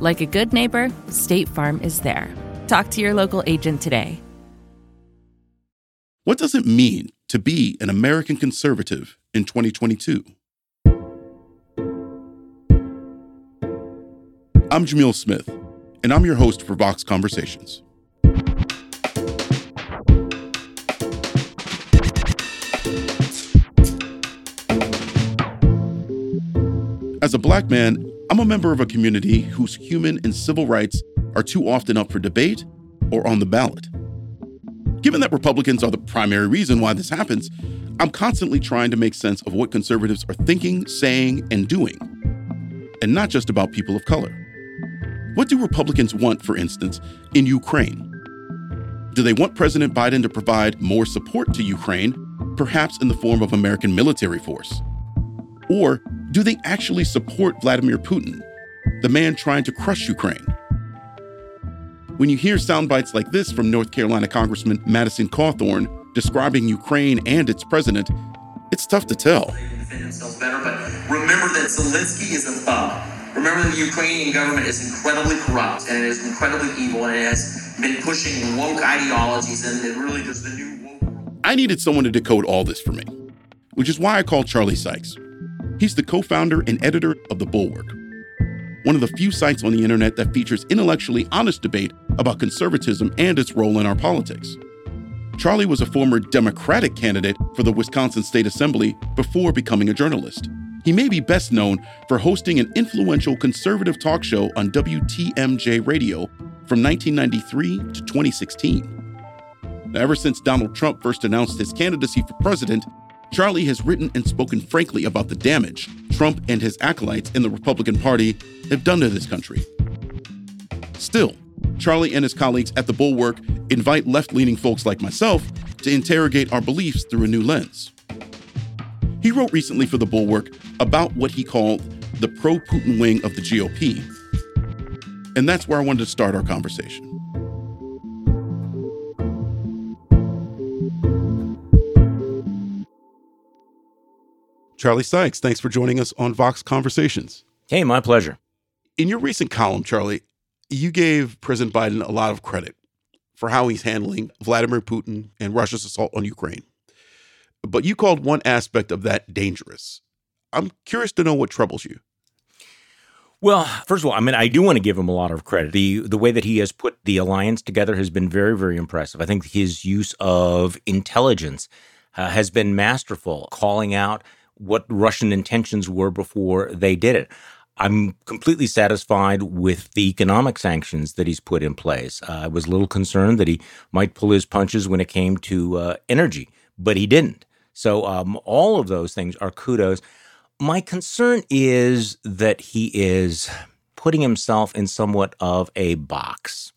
Like a good neighbor, State Farm is there. Talk to your local agent today. What does it mean to be an American conservative in 2022? I'm Jamil Smith, and I'm your host for Vox Conversations. As a black man, I'm a member of a community whose human and civil rights are too often up for debate or on the ballot. Given that Republicans are the primary reason why this happens, I'm constantly trying to make sense of what conservatives are thinking, saying, and doing, and not just about people of color. What do Republicans want, for instance, in Ukraine? Do they want President Biden to provide more support to Ukraine, perhaps in the form of American military force? Or do they actually support Vladimir Putin, the man trying to crush Ukraine? When you hear sound bites like this from North Carolina Congressman Madison Cawthorn describing Ukraine and its president, it's tough to tell. Better, but remember that Zelensky is a thug. Remember that the Ukrainian government is incredibly corrupt and it is incredibly evil and it has been pushing woke ideologies and it really does the new woke. I needed someone to decode all this for me, which is why I called Charlie Sykes. He's the co founder and editor of The Bulwark, one of the few sites on the internet that features intellectually honest debate about conservatism and its role in our politics. Charlie was a former Democratic candidate for the Wisconsin State Assembly before becoming a journalist. He may be best known for hosting an influential conservative talk show on WTMJ radio from 1993 to 2016. Now, ever since Donald Trump first announced his candidacy for president, Charlie has written and spoken frankly about the damage Trump and his acolytes in the Republican Party have done to this country. Still, Charlie and his colleagues at the Bulwark invite left leaning folks like myself to interrogate our beliefs through a new lens. He wrote recently for the Bulwark about what he called the pro Putin wing of the GOP. And that's where I wanted to start our conversation. Charlie Sykes, thanks for joining us on Vox Conversations. Hey, my pleasure. In your recent column, Charlie, you gave President Biden a lot of credit for how he's handling Vladimir Putin and Russia's assault on Ukraine. But you called one aspect of that dangerous. I'm curious to know what troubles you. Well, first of all, I mean, I do want to give him a lot of credit. The the way that he has put the alliance together has been very, very impressive. I think his use of intelligence uh, has been masterful, calling out what Russian intentions were before they did it. I'm completely satisfied with the economic sanctions that he's put in place. Uh, I was a little concerned that he might pull his punches when it came to uh, energy, but he didn't. So, um, all of those things are kudos. My concern is that he is putting himself in somewhat of a box,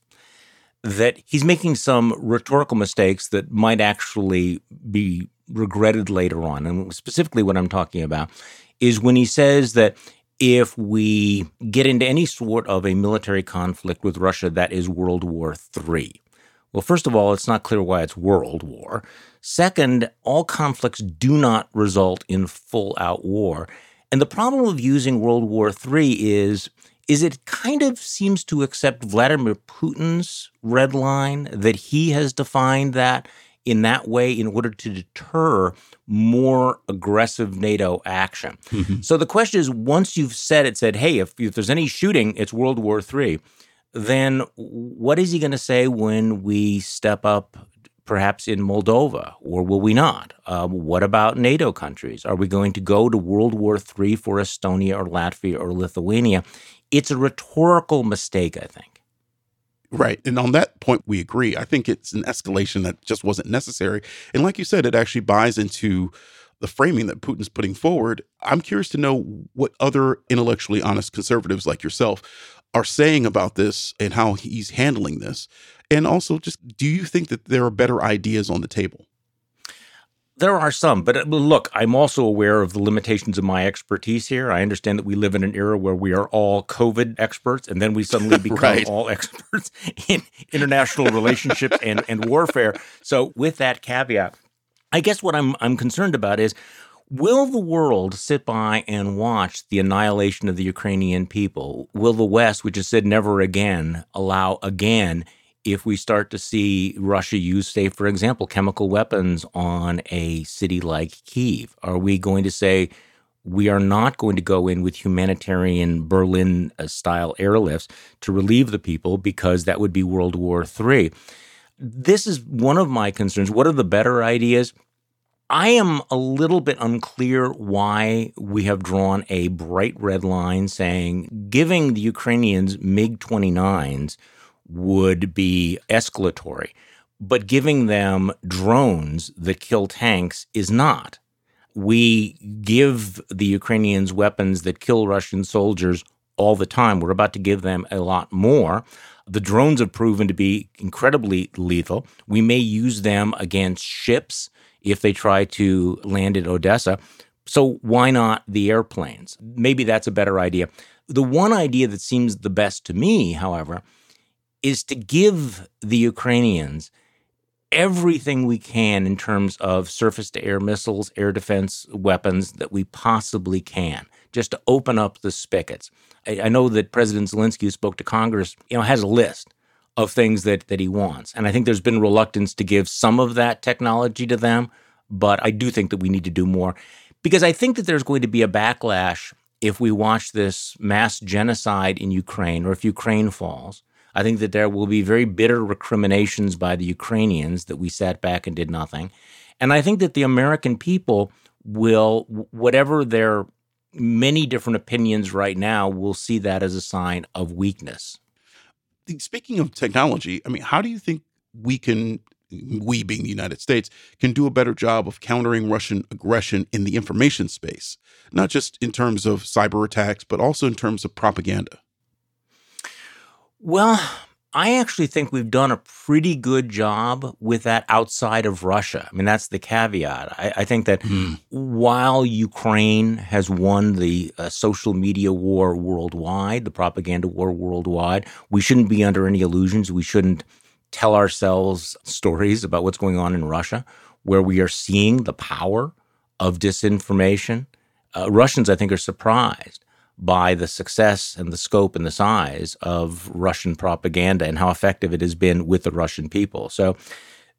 that he's making some rhetorical mistakes that might actually be regretted later on. And specifically, what I'm talking about is when he says that if we get into any sort of a military conflict with Russia, that is World War III. Well, first of all, it's not clear why it's World War. Second, all conflicts do not result in full out war. And the problem of using World War III is is it kind of seems to accept Vladimir Putin's red line that he has defined that in that way in order to deter more aggressive NATO action. Mm-hmm. So the question is once you've said it, said, hey, if, if there's any shooting, it's World War III, then what is he going to say when we step up perhaps in Moldova, or will we not? Uh, what about NATO countries? Are we going to go to World War III for Estonia or Latvia or Lithuania? It's a rhetorical mistake, I think. Right. And on that point, we agree. I think it's an escalation that just wasn't necessary. And like you said, it actually buys into the framing that Putin's putting forward. I'm curious to know what other intellectually honest conservatives like yourself are saying about this and how he's handling this. And also, just do you think that there are better ideas on the table? There are some, but uh, look, I'm also aware of the limitations of my expertise here. I understand that we live in an era where we are all COVID experts, and then we suddenly become right. all experts in international relationships and, and warfare. So, with that caveat, I guess what I'm I'm concerned about is will the world sit by and watch the annihilation of the Ukrainian people? Will the West, which has said never again, allow again if we start to see Russia use, say, for example, chemical weapons on a city like Kiev? Are we going to say we are not going to go in with humanitarian Berlin uh, style airlifts to relieve the people because that would be World War III? This is one of my concerns. What are the better ideas? I am a little bit unclear why we have drawn a bright red line saying giving the Ukrainians MiG 29s would be escalatory, but giving them drones that kill tanks is not. We give the Ukrainians weapons that kill Russian soldiers all the time. We're about to give them a lot more. The drones have proven to be incredibly lethal. We may use them against ships if they try to land at Odessa. So why not the airplanes? Maybe that's a better idea. The one idea that seems the best to me, however, is to give the Ukrainians everything we can in terms of surface to air missiles, air defense weapons that we possibly can, just to open up the spigots. I, I, know that President Zelensky, who spoke to Congress, you know, has a list of things that that he wants, and I think there's been reluctance to give some of that technology to them. But I do think that we need to do more because I think that there's going to be a backlash if we watch this mass genocide in Ukraine or if Ukraine falls I think that there will be very bitter recriminations by the Ukrainians that we sat back and did nothing. And I think that the American people will, whatever their many different opinions right now, will see that as a sign of weakness. Speaking of technology, I mean, how do you think we can, we being the United States, can do a better job of countering Russian aggression in the information space, not just in terms of cyber attacks, but also in terms of propaganda? Well, I actually think we've done a pretty good job with that outside of Russia. I mean, that's the caveat. I, I think that mm. while Ukraine has won the uh, social media war worldwide, the propaganda war worldwide, we shouldn't be under any illusions. We shouldn't tell ourselves stories about what's going on in Russia, where we are seeing the power of disinformation. Uh, Russians, I think, are surprised by the success and the scope and the size of Russian propaganda and how effective it has been with the Russian people. So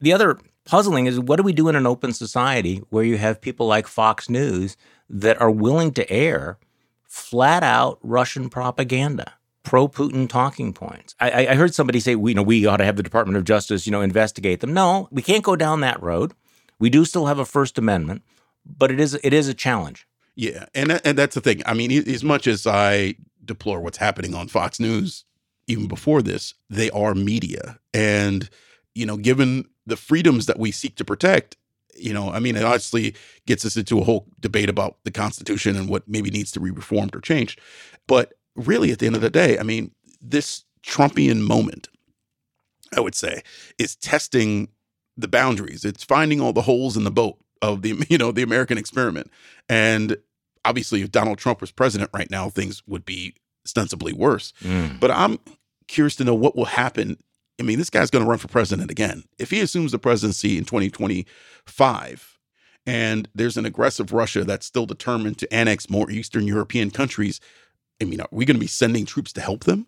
the other puzzling is what do we do in an open society where you have people like Fox News that are willing to air flat out Russian propaganda? Pro Putin talking points. I, I heard somebody say, we, you know, we ought to have the Department of Justice, you know, investigate them. No, we can't go down that road. We do still have a First Amendment, but it is it is a challenge. Yeah, and uh, and that's the thing. I mean, as much as I deplore what's happening on Fox News, even before this, they are media, and you know, given the freedoms that we seek to protect, you know, I mean, it obviously gets us into a whole debate about the Constitution and what maybe needs to be reformed or changed. But really, at the end of the day, I mean, this Trumpian moment, I would say, is testing the boundaries. It's finding all the holes in the boat of the you know the American experiment. And obviously, if Donald Trump was president right now, things would be ostensibly worse. Mm. But I'm curious to know what will happen. I mean, this guy's going to run for president again. If he assumes the presidency in 2025, and there's an aggressive Russia that's still determined to annex more Eastern European countries, I mean, are we going to be sending troops to help them?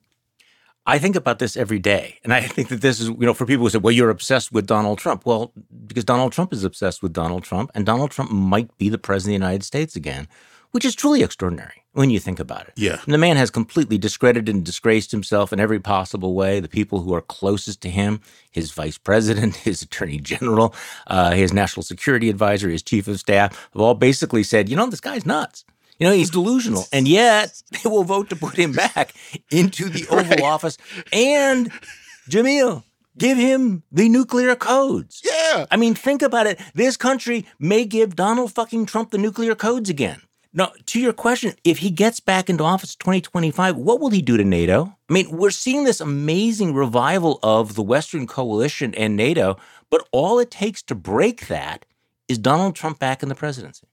I think about this every day. And I think that this is, you know, for people who say, well, you're obsessed with Donald Trump. Well, because Donald Trump is obsessed with Donald Trump, and Donald Trump might be the president of the United States again, which is truly extraordinary when you think about it. Yeah. And the man has completely discredited and disgraced himself in every possible way. The people who are closest to him, his vice president, his attorney general, uh, his national security advisor, his chief of staff, have all basically said, you know, this guy's nuts. You know, he's delusional. And yet they will vote to put him back into the Oval Right. Office and, Jamil, give him the nuclear codes. Yeah. I mean, think about it. This country may give Donald fucking Trump the nuclear codes again. Now, to your question, if he gets back into office 2025, what will he do to NATO? I mean, we're seeing this amazing revival of the Western coalition and NATO, but all it takes to break that is Donald Trump back in the presidency.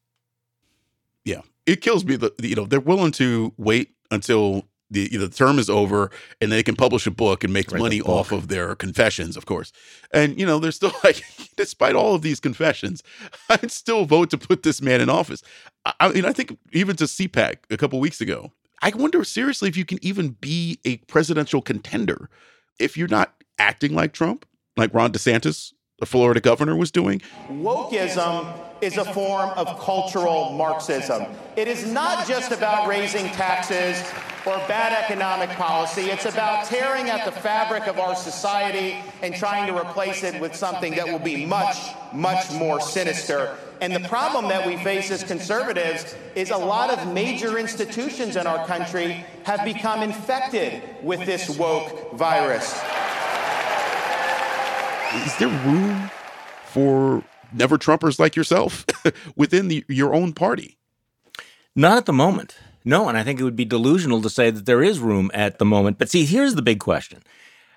Yeah. It kills me that, you know, they're willing to wait until the, the term is over and they can publish a book and make Right, money off of their confessions, of course. And, you know, they're still like, despite all of these confessions, I'd still vote to put this man in office. I, I mean, I think even to CPAC a couple weeks ago, I wonder seriously if you can even be a presidential contender if you're not acting like Trump, like Ron DeSantis, the Florida governor, was doing. Wokeism is a form of cultural Marxism. It is not just about raising taxes or bad economic policy. It's about tearing at the fabric of our society and trying to replace it with something that will be much, much more sinister. And the problem that we face as conservatives is a lot of major institutions in our country have become infected with this woke virus. is there room for never Trumpers like yourself within the, your own party? Not at the moment. No, and I think it would be delusional to say that there is room at the moment. But see, here's the big question.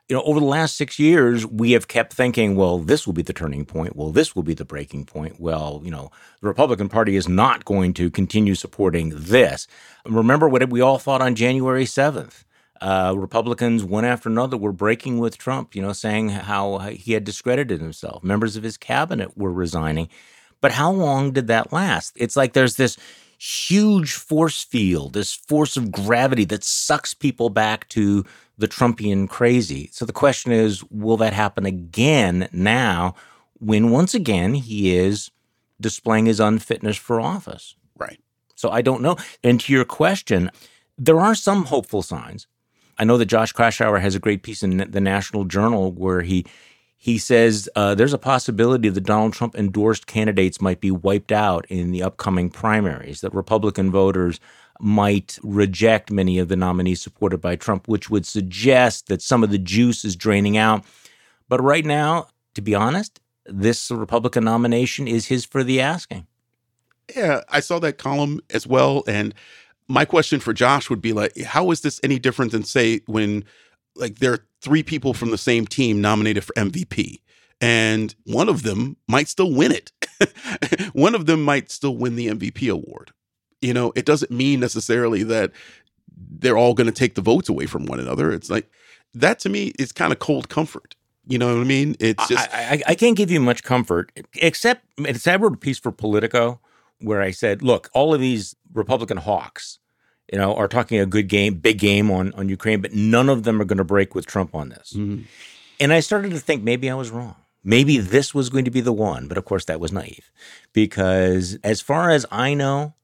You know, over the last six years, we have kept thinking, well, this will be the turning point. Well, this will be the breaking point. Well, you know, the Republican Party is not going to continue supporting this. Remember what we all thought on January 7th. Uh, Republicans, one after another, were breaking with Trump, you know, saying how he had discredited himself. Members of his cabinet were resigning. But how long did that last? It's like there's this huge force field, this force of gravity that sucks people back to the Trumpian crazy. So the question is, will that happen again now when once again he is displaying his unfitness for office? Right. So I don't know. And to your question, there are some hopeful signs. I know that Josh Kraushaar has a great piece in the National Journal where he he says uh, there's a possibility that Donald Trump endorsed candidates might be wiped out in the upcoming primaries. That Republican voters might reject many of the nominees supported by Trump, which would suggest that some of the juice is draining out. But right now, to be honest, this Republican nomination is his for the asking. Yeah, I saw that column as well. And my question for Josh would be like, how is this any different than say when like there are three people from the same team nominated for MVP? And one of them might still win it. one of them might still win the MVP award. You know, it doesn't mean necessarily that they're all going to take the votes away from one another. It's like that to me is kind of cold comfort. You know what I mean? It's just I, I, I can't give you much comfort, except it's I wrote a piece for Politico where I said, look, all of these Republican hawks, you know, are talking a good game, big game on on Ukraine, but none of them are going to break with Trump on this. Mhm. And I started to think maybe I was wrong. Maybe this was going to be the one, but of course that was naive, because as far as I know,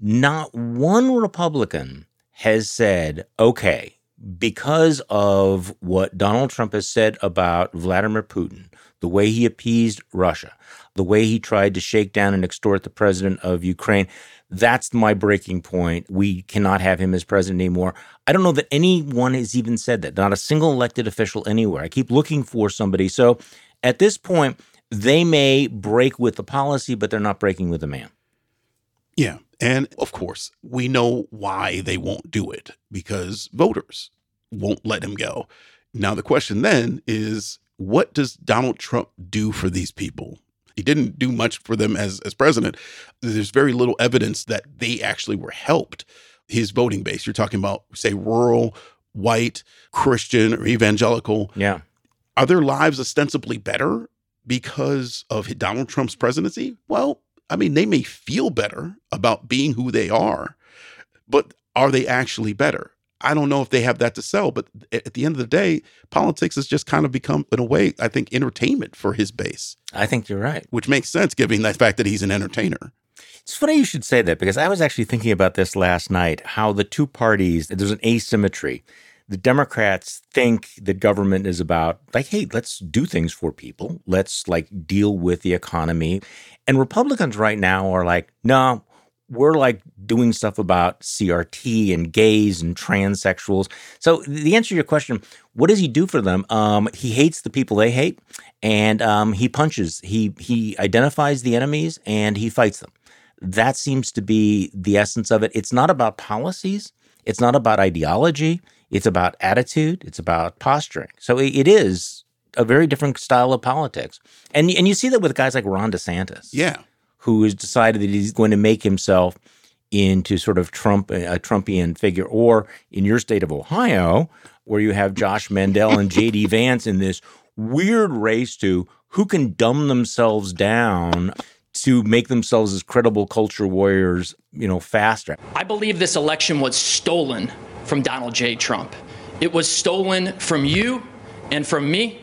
not one Republican has said, okay, because of what Donald Trump has said about Vladimir Putin, the way he appeased Russia, the way he tried to shake down and extort the president of Ukraine, that's my breaking point. We cannot have him as president anymore. I don't know that anyone has even said that, not a single elected official anywhere. I keep looking for somebody. So at this point, they may break with the policy, but they're not breaking with the man. Yeah. And of course, we know why they won't do it because voters won't let him go. Now, the question then is what does Donald Trump do for these people? He didn't do much for them as, as president. There's very little evidence that they actually were helped. His voting base, you're talking about, say, rural, white, Christian, or evangelical. Yeah. Are their lives ostensibly better because of Donald Trump's presidency? Well, I mean, they may feel better about being who they are, but are they actually better? I don't know if they have that to sell, but at the end of the day, politics has just kind of become, in a way, I think, entertainment for his base. I think you're right. Which makes sense given the fact that he's an entertainer. It's funny you should say that because I was actually thinking about this last night how the two parties, there's an asymmetry. The Democrats think that government is about, like, hey, let's do things for people. Let's, like, deal with the economy. And Republicans right now are like, no, we're like doing stuff about CRT and gays and transsexuals. So the answer to your question, what does he do for them? Um, he hates the people they hate, and um, he punches. He he identifies the enemies and he fights them. That seems to be the essence of it. It's not about policies. It's not about ideology. It's about attitude. It's about posturing. So it, it is a very different style of politics, and and you see that with guys like Ron DeSantis. Yeah who has decided that he's going to make himself into sort of Trump, a Trumpian figure, or in your state of Ohio, where you have Josh Mandel and J.D. Vance in this weird race to who can dumb themselves down to make themselves as credible culture warriors, you know, faster. I believe this election was stolen from Donald J. Trump. It was stolen from you and from me.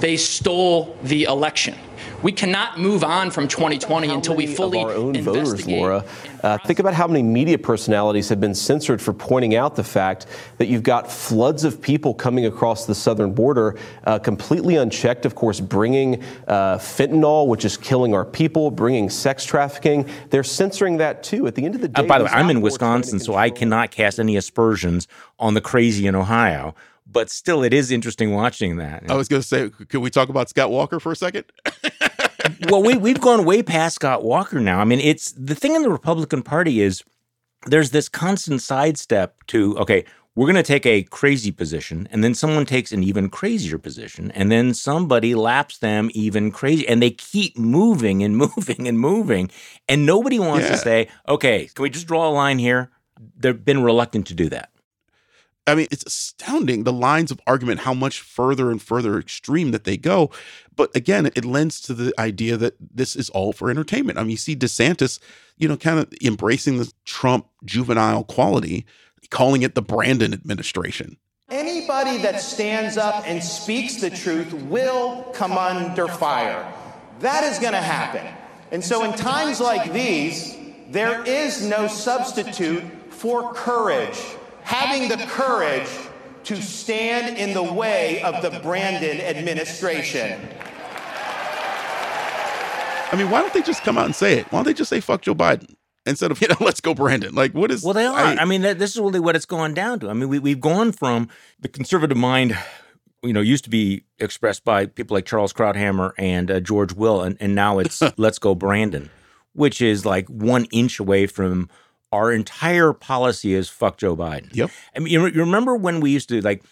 They stole the election. We cannot move on from 2020 until we fully of our own voters, Laura. Uh, think about how many media personalities have been censored for pointing out the fact that you've got floods of people coming across the southern border, uh, completely unchecked, of course, bringing uh, fentanyl, which is killing our people, bringing sex trafficking. They're censoring that too. At the end of the day, uh, by the way, I'm in Wisconsin, so I cannot cast any aspersions on the crazy in Ohio but still, it is interesting watching that. I was going to say, could we talk about Scott Walker for a second? well, we we've gone way past Scott Walker now. I mean, it's the thing in the Republican Party is there's this constant sidestep to okay, we're going to take a crazy position, and then someone takes an even crazier position, and then somebody laps them even crazy, and they keep moving and moving and moving, and nobody wants yeah. to say, okay, can we just draw a line here? They've been reluctant to do that. I mean, it's astounding the lines of argument, how much further and further extreme that they go. But again, it lends to the idea that this is all for entertainment. I mean, you see DeSantis, you know, kind of embracing the Trump juvenile quality, calling it the Brandon administration. Anybody that stands up and speaks the truth will come under fire. That is going to happen. And so, in times like these, there is no substitute for courage having the courage to stand in the way of the Brandon administration. I mean, why don't they just come out and say it? Why don't they just say fuck Joe Biden? Instead of, you know, let's go Brandon. Like, what is. Well, they are. I, I mean, this is really what it's going down to. I mean, we, we've gone from the conservative mind you know, used to be expressed by people like Charles Krauthammer and uh, George Will, and, and now it's let's go Brandon, which is like one inch away from our entire policy is fuck Joe Biden. Yep. I mean, you remember when we used to like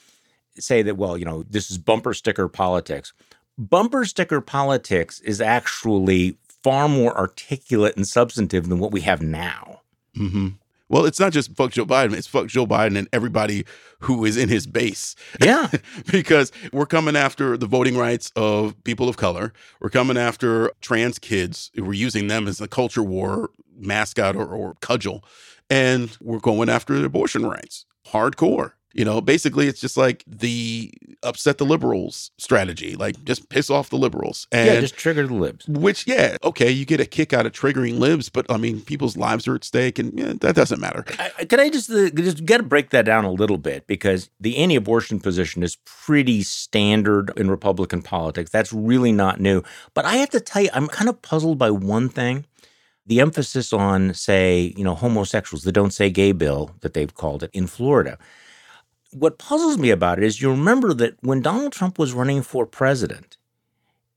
say that, well, you know, this is bumper sticker politics. Bumper sticker politics is actually far more articulate and substantive than what we have now. Mm-hmm. Well, it's not just fuck Joe Biden, it's fuck Joe Biden and everybody who is in his base. Yeah. because we're coming after the voting rights of people of color. We're coming after trans kids. We're using them as a culture war mascot or, or cudgel. And we're going after abortion rights hardcore. You know, basically, it's just like the upset the liberals strategy, like just piss off the liberals. And yeah, just trigger the libs. Which, yeah, okay, you get a kick out of triggering libs, but I mean, people's lives are at stake, and yeah, that doesn't matter. I, can I just uh, just got to break that down a little bit because the anti-abortion position is pretty standard in Republican politics. That's really not new. But I have to tell you, I'm kind of puzzled by one thing the emphasis on, say, you know, homosexuals, the Don't Say Gay bill that they've called it in Florida. What puzzles me about it is you remember that when Donald Trump was running for president,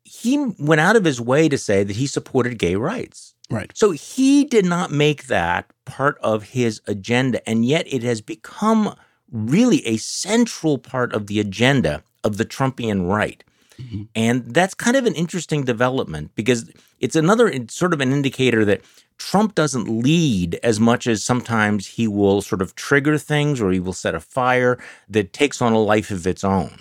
he went out of his way to say that he supported gay rights. Right. So he did not make that part of his agenda. And yet it has become really a central part of the agenda of the Trumpian right. Mm-hmm. And that's kind of an interesting development because it's another sort of an indicator that Trump doesn't lead as much as sometimes he will sort of trigger things or he will set a fire that takes on a life of its own.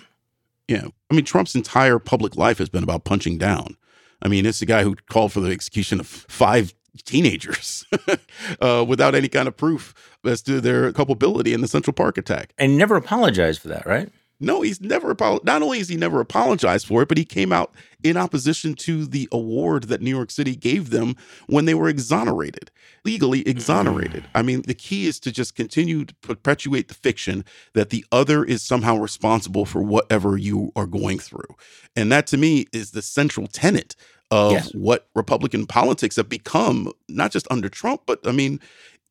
Yeah. I mean, Trump's entire public life has been about punching down. I mean, it's the guy who called for the execution of five teenagers uh, without any kind of proof as to their culpability in the Central Park attack. And never apologized for that, right? No, he's never apologized. Not only has he never apologized for it, but he came out in opposition to the award that New York City gave them when they were exonerated, legally exonerated. Mm. I mean, the key is to just continue to perpetuate the fiction that the other is somehow responsible for whatever you are going through. And that to me is the central tenet of yes. what Republican politics have become, not just under Trump, but I mean,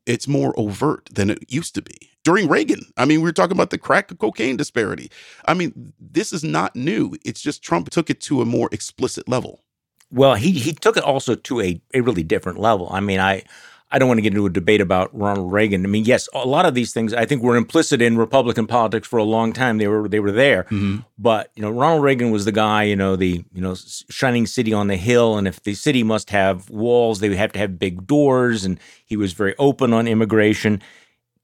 it's more overt than it used to be during Reagan. I mean, we were talking about the crack cocaine disparity. I mean, this is not new. It's just Trump took it to a more explicit level. Well, he he took it also to a, a really different level. I mean, I I don't want to get into a debate about Ronald Reagan. I mean, yes, a lot of these things I think were implicit in Republican politics for a long time. They were they were there, mm-hmm. but you know, Ronald Reagan was the guy. You know, the you know shining city on the hill, and if the city must have walls, they would have to have big doors. And he was very open on immigration.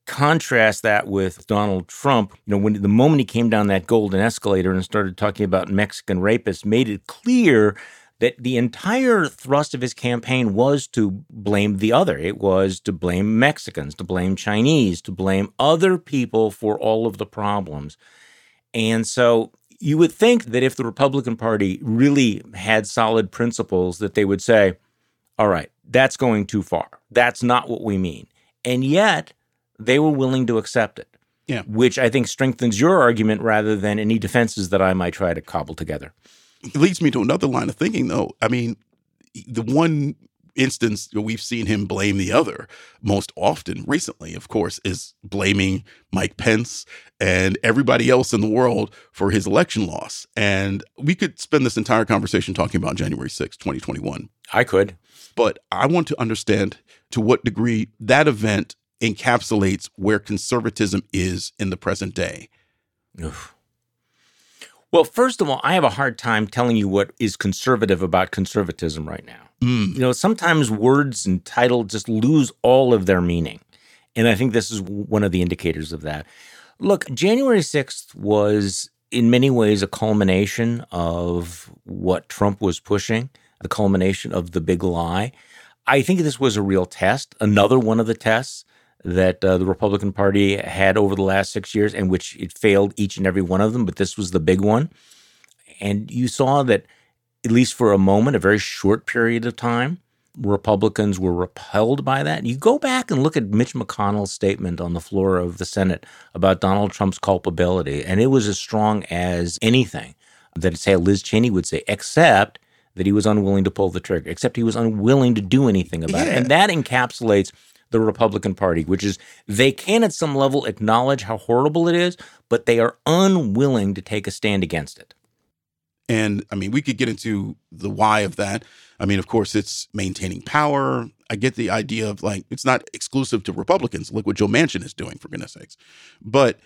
Contrast that with Donald Trump. You know, when the moment he came down that golden escalator and started talking about Mexican rapists, made it clear that the entire thrust of his campaign was to blame the other. It was to blame Mexicans, to blame Chinese, to blame other people for all of the problems. And so you would think that if the Republican Party really had solid principles, that they would say, all right, that's going too far. That's not what we mean. And yet they were willing to accept it. Yeah. Which I think strengthens your argument rather than any defenses that I might try to cobble together. It leads me to another line of thinking, though. I mean, the one instance we've seen him blame the other most often recently, of course, is blaming Mike Pence and everybody else in the world for his election loss. And we could spend this entire conversation talking about January 6, 2021. I could. But I want to understand to what degree that event encapsulates where conservatism is in the present day. Oof. Well, first of all, I have a hard time telling you what is conservative about conservatism right now. Mm. You know, sometimes words and titles just lose all of their meaning. And I think this is one of the indicators of that. Look, January 6th was in many ways a culmination of what Trump was pushing, the culmination of the big lie. I think this was a real test, another one of the tests that uh, the Republican Party had over the last six years, and which it failed each and every one of them, but this was the big one. And you saw that, at least for a moment, a very short period of time, Republicans were repelled by that. You go back and look at Mitch McConnell's statement on the floor of the Senate about Donald Trump's culpability, and it was as strong as anything that, say, Liz Cheney would say, except that he was unwilling to pull the trigger, except he was unwilling to do anything about yeah. it. And that encapsulates the Republican Party, which is they can at some level acknowledge how horrible it is, but they are unwilling to take a stand against it. And I mean, we could get into the why of that. I mean, of course, it's maintaining power. I get the idea of like, it's not exclusive to Republicans. Look what Joe Manchin is doing, for goodness sakes. But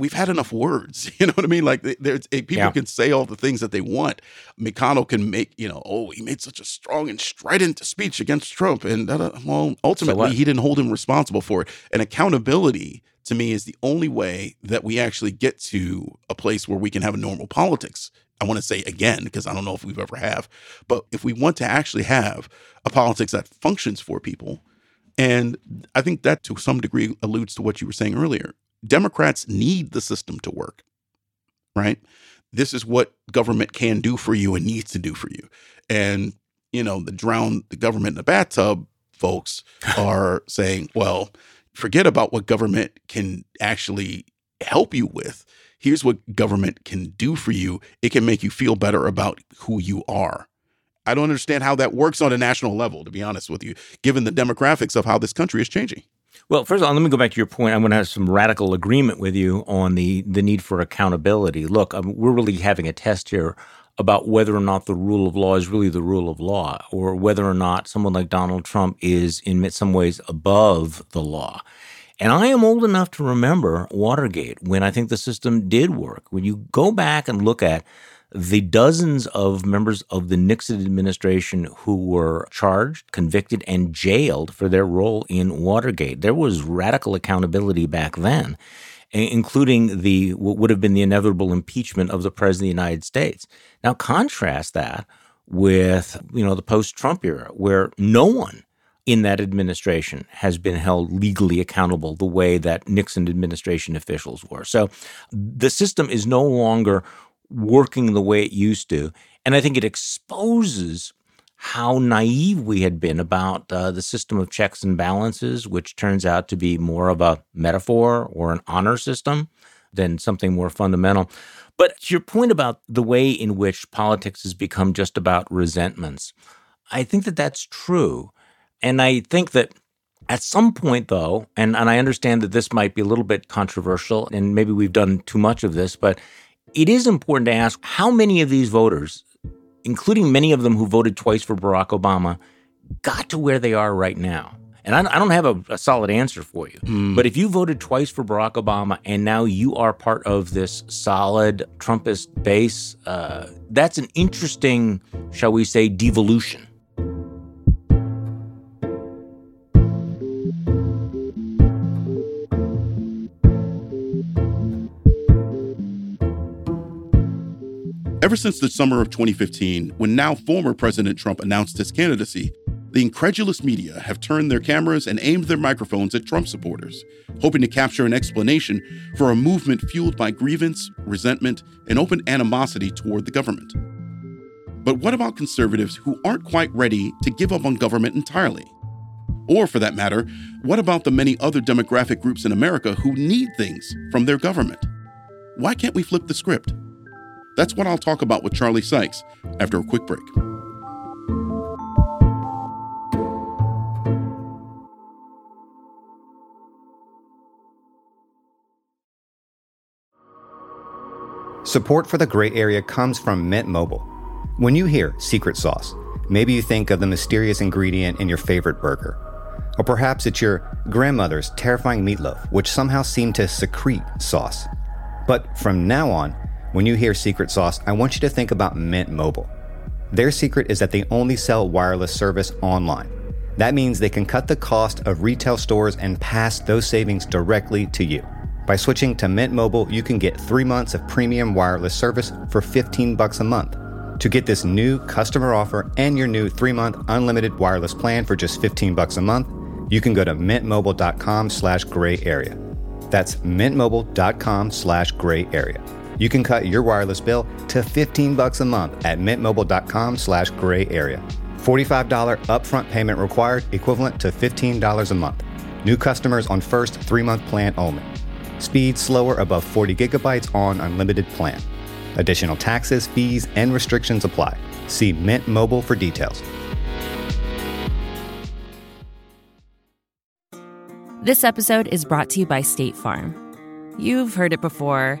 we've had enough words. You know what I mean? Like there's eh, people yeah. can say all the things that they want. McConnell can make, you know, oh, he made such a strong and strident speech against Trump, and that, well, ultimately so he didn't hold him responsible for it. And accountability to me is the only way that we actually get to a place where we can have a normal politics. I want to say again because I don't know if we've ever have, but if we want to actually have a politics that functions for people, and I think that to some degree alludes to what you were saying earlier. Democrats need the system to work, right? This is what government can do for you and needs to do for you. And, you know, the drown the government in the bathtub folks are saying, well, forget about what government can actually help you with. Here's what government can do for you. It can make you feel better about who you are. I don't understand how that works on a national level, to be honest with you, given the demographics of how this country is changing. Well, first of all, let me go back to your point. I'm going to have some radical agreement with you on the the need for accountability. Look, um, we're really having a test here about whether or not the rule of law is really the rule of law, or whether or not someone like Donald Trump is in some ways above the law. And I am old enough to remember Watergate when I think the system did work. When you go back and look at the dozens of members of the Nixon administration who were charged, convicted, and jailed for their role in Watergate. There was radical accountability back then, including the what would have been the inevitable impeachment of the President of the United States. Now, contrast that with, you know, the post-Trump era where no one in that administration has been held legally accountable the way that Nixon administration officials were. So the system is no longer working the way it used to. And I think it exposes how naive we had been about uh, the system of checks and balances, which turns out to be more of a metaphor or an honor system than something more fundamental. But your point about the way in which politics has become just about resentments, I think that that's true. And I think that at some point, though, and, and I understand that this might be a little bit controversial, and maybe we've done too much of this, but it is important to ask how many of these voters, including many of them who voted twice for Barack Obama, got to where they are right now. And I, I don't have a, a, solid answer for you. Mm. But if you voted twice for Barack Obama and now you are part of this solid Trumpist base, uh, that's an interesting, shall we say, devolution. Ever since the summer of 2015, when now former President Trump announced his candidacy, the incredulous media have turned their cameras and aimed their microphones at Trump supporters, hoping to capture an explanation for a movement fueled by grievance, resentment, and open animosity toward the government. But what about conservatives who aren't quite ready to give up on government entirely? Or, for that matter, what about the many other demographic groups in America who need things from their government? Why can't we flip the script? That's what I'll talk about with Charlie Sykes after a quick break. Support for the gray area comes from Mint Mobile. When you hear secret sauce, maybe you think of the mysterious ingredient in your favorite burger. Or perhaps it's your grandmother's terrifying meatloaf, which somehow seemed to secrete sauce. But from now on, when you hear secret sauce, I want you to think about Mint Mobile. Their secret is that they only sell wireless service online. That means they can cut the cost of retail stores and pass those savings directly to you. By switching to Mint Mobile, you can get 3 months of premium wireless service for 15 bucks a month. To get this new customer offer and your new 3-month unlimited wireless plan for just 15 bucks a month, you can go to mintmobile.com slash gray area. That's mintmobile.com slash gray area you can cut your wireless bill to 15 bucks a month at mintmobile.com slash gray area. $45 upfront payment required, equivalent to $15 a month. New customers on first three-month plan only. Speed slower above 40 gigabytes on unlimited plan. Additional taxes, fees, and restrictions apply. See Mint Mobile for details. This episode is brought to you by State Farm. You've heard it before.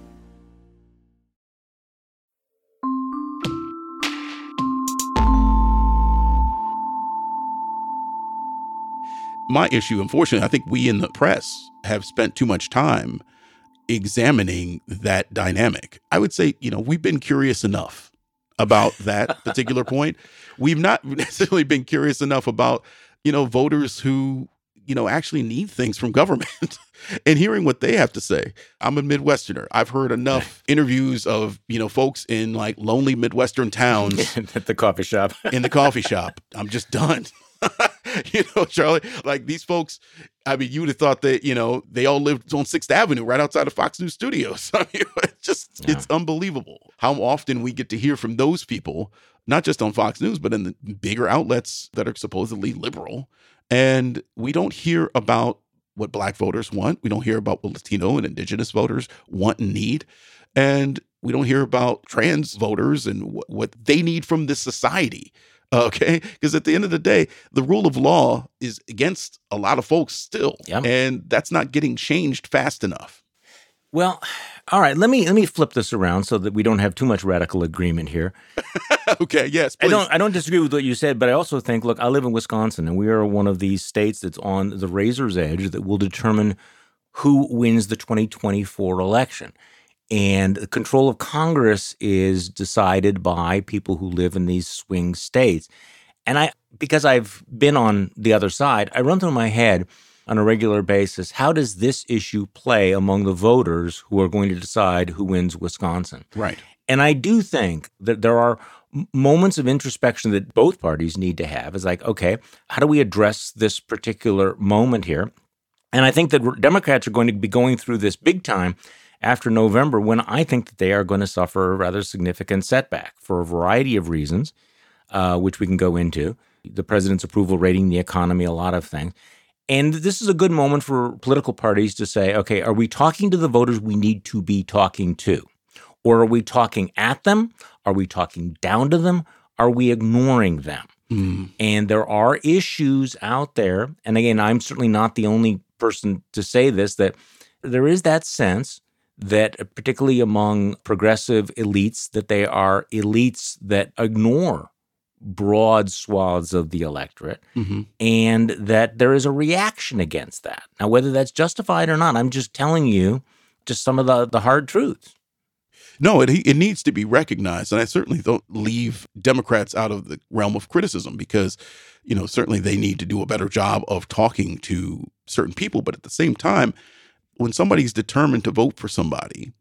My issue, unfortunately, I think we in the press have spent too much time examining that dynamic. I would say, you know, we've been curious enough about that particular point. We've not necessarily been curious enough about, you know, voters who, you know, actually need things from government and hearing what they have to say. I'm a Midwesterner. I've heard enough interviews of, you know, folks in like lonely Midwestern towns at the coffee shop. in the coffee shop. I'm just done. you know, Charlie, like these folks, I mean, you would have thought that, you know, they all lived on 6th Avenue right outside of Fox News Studios. I mean, it's just, yeah. it's unbelievable how often we get to hear from those people, not just on Fox News, but in the bigger outlets that are supposedly liberal. And we don't hear about what black voters want. We don't hear about what Latino and indigenous voters want and need. And we don't hear about trans voters and what, what they need from this society. Okay. Because at the end of the day, the rule of law is against a lot of folks still. Yep. And that's not getting changed fast enough. Well, all right, let me let me flip this around so that we don't have too much radical agreement here. okay, yes. Please. I don't I don't disagree with what you said, but I also think, look, I live in Wisconsin and we are one of these states that's on the razor's edge that will determine who wins the 2024 election. And the control of Congress is decided by people who live in these swing states. And I because I've been on the other side, I run through my head on a regular basis how does this issue play among the voters who are going to decide who wins Wisconsin? Right. And I do think that there are moments of introspection that both parties need to have is like, okay, how do we address this particular moment here? And I think that Democrats are going to be going through this big time after November when I think that they are going to suffer a rather significant setback for a variety of reasons, uh, which we can go into the president's approval rating, the economy, a lot of things. And this is a good moment for political parties to say, okay, are we talking to the voters we need to be talking to? Or are we talking at them? Are we talking down to them? Are we ignoring them? Mm. And there are issues out there. And again, I'm certainly not the only person to say this, that there is that sense that, particularly among progressive elites, that they are elites that ignore broad swaths of the electorate, mm-hmm. and that there is a reaction against that. Now, whether that's justified or not, I'm just telling you just some of the, the hard truths. No, it, it needs to be recognized. And I certainly don't leave Democrats out of the realm of criticism because, you know, certainly they need to do a better job of talking to certain people. But at the same time, when somebody's determined to vote for somebody,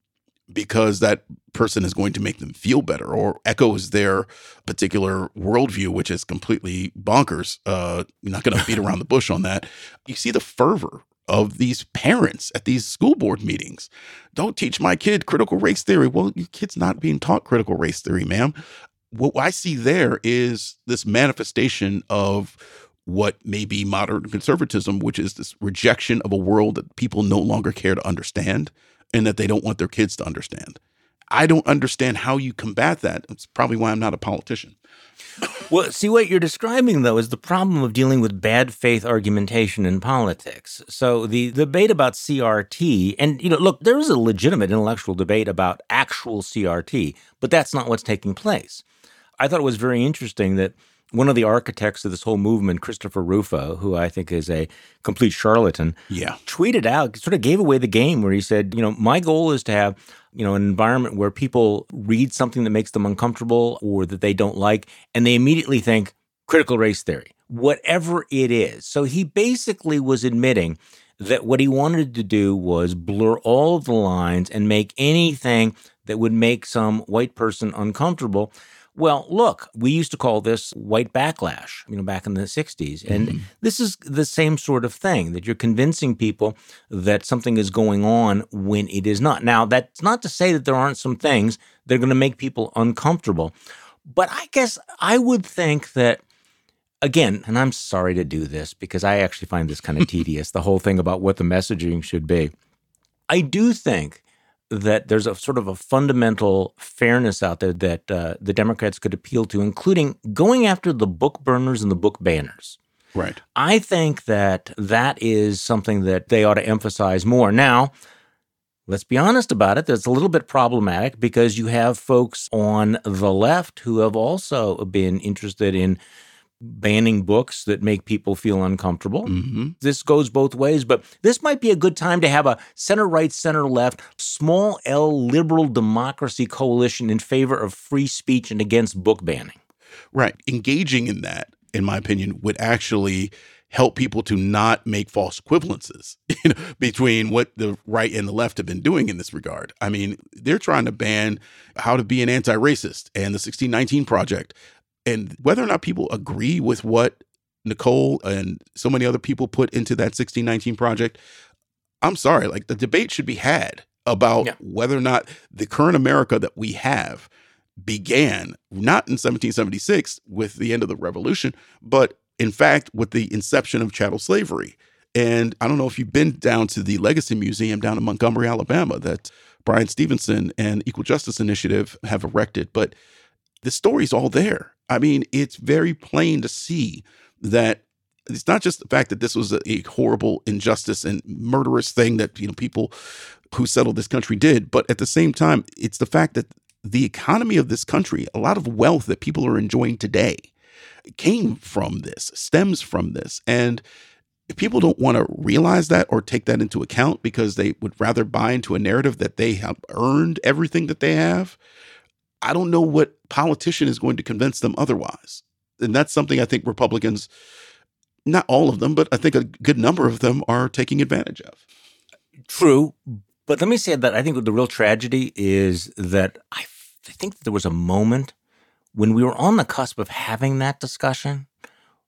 because that person is going to make them feel better or echoes their particular worldview, which is completely bonkers. Uh, you're not going to beat around the bush on that. You see the fervor of these parents at these school board meetings. Don't teach my kid critical race theory. Well, your kid's not being taught critical race theory, ma'am. What I see there is this manifestation of what may be modern conservatism, which is this rejection of a world that people no longer care to understand and that they don't want their kids to understand. I don't understand how you combat that. It's probably why I'm not a politician. well, see, what you're describing, though, is the problem of dealing with bad faith argumentation in politics. So the, the debate about CRT, and, you know, look, there is a legitimate intellectual debate about actual CRT, but that's not what's taking place. I thought it was very interesting that one of the architects of this whole movement, Christopher Rufo, who I think is a complete charlatan, yeah. tweeted out, sort of gave away the game where he said, you know, my goal is to have, you know, an environment where people read something that makes them uncomfortable or that they don't like, and they immediately think critical race theory, whatever it is. So he basically was admitting that what he wanted to do was blur all the lines and make anything that would make some white person uncomfortable well, look, we used to call this white backlash, you know, back in the 60s. And mm-hmm. this is the same sort of thing that you're convincing people that something is going on when it is not. Now, that's not to say that there aren't some things that are going to make people uncomfortable. But I guess I would think that again, and I'm sorry to do this because I actually find this kind of tedious, the whole thing about what the messaging should be. I do think that there's a sort of a fundamental fairness out there that uh, the Democrats could appeal to, including going after the book burners and the book banners. Right. I think that that is something that they ought to emphasize more. Now, let's be honest about it, that's a little bit problematic because you have folks on the left who have also been interested in banning books that make people feel uncomfortable. Mm-hmm. This goes both ways, but this might be a good time to have a center right, center left, small L liberal democracy coalition in favor of free speech and against book banning. Right. Engaging in that, in my opinion, would actually help people to not make false equivalences you know, between what the right and the left have been doing in this regard. I mean, they're trying to ban how to be an anti racist and the 1619 Project and whether or not people agree with what Nikole and so many other people put into that 1619 project, I'm sorry, like the debate should be had about yeah. whether or not the current America that we have began not in 1776 with the end of the revolution, but in fact with the inception of chattel slavery. And I don't know if you've been down to the Legacy Museum down in Montgomery, Alabama, that Bryan Stevenson and Equal Justice Initiative have erected, but the story's all there. I mean, it's very plain to see that it's not just the fact that this was a, a, horrible injustice and murderous thing that you know people who settled this country did, but at the same time, it's the fact that the economy of this country, a lot of wealth that people are enjoying today came from this, stems from this. And people don't want to realize that or take that into account because they would rather buy into a narrative that they have earned everything that they have, I don't know what politician is going to convince them otherwise. And that's something I think Republicans, not all of them, but I think a good number of them are taking advantage of. True. But let me say that I think the real tragedy is that I, think there was a moment when we were on the cusp of having that discussion.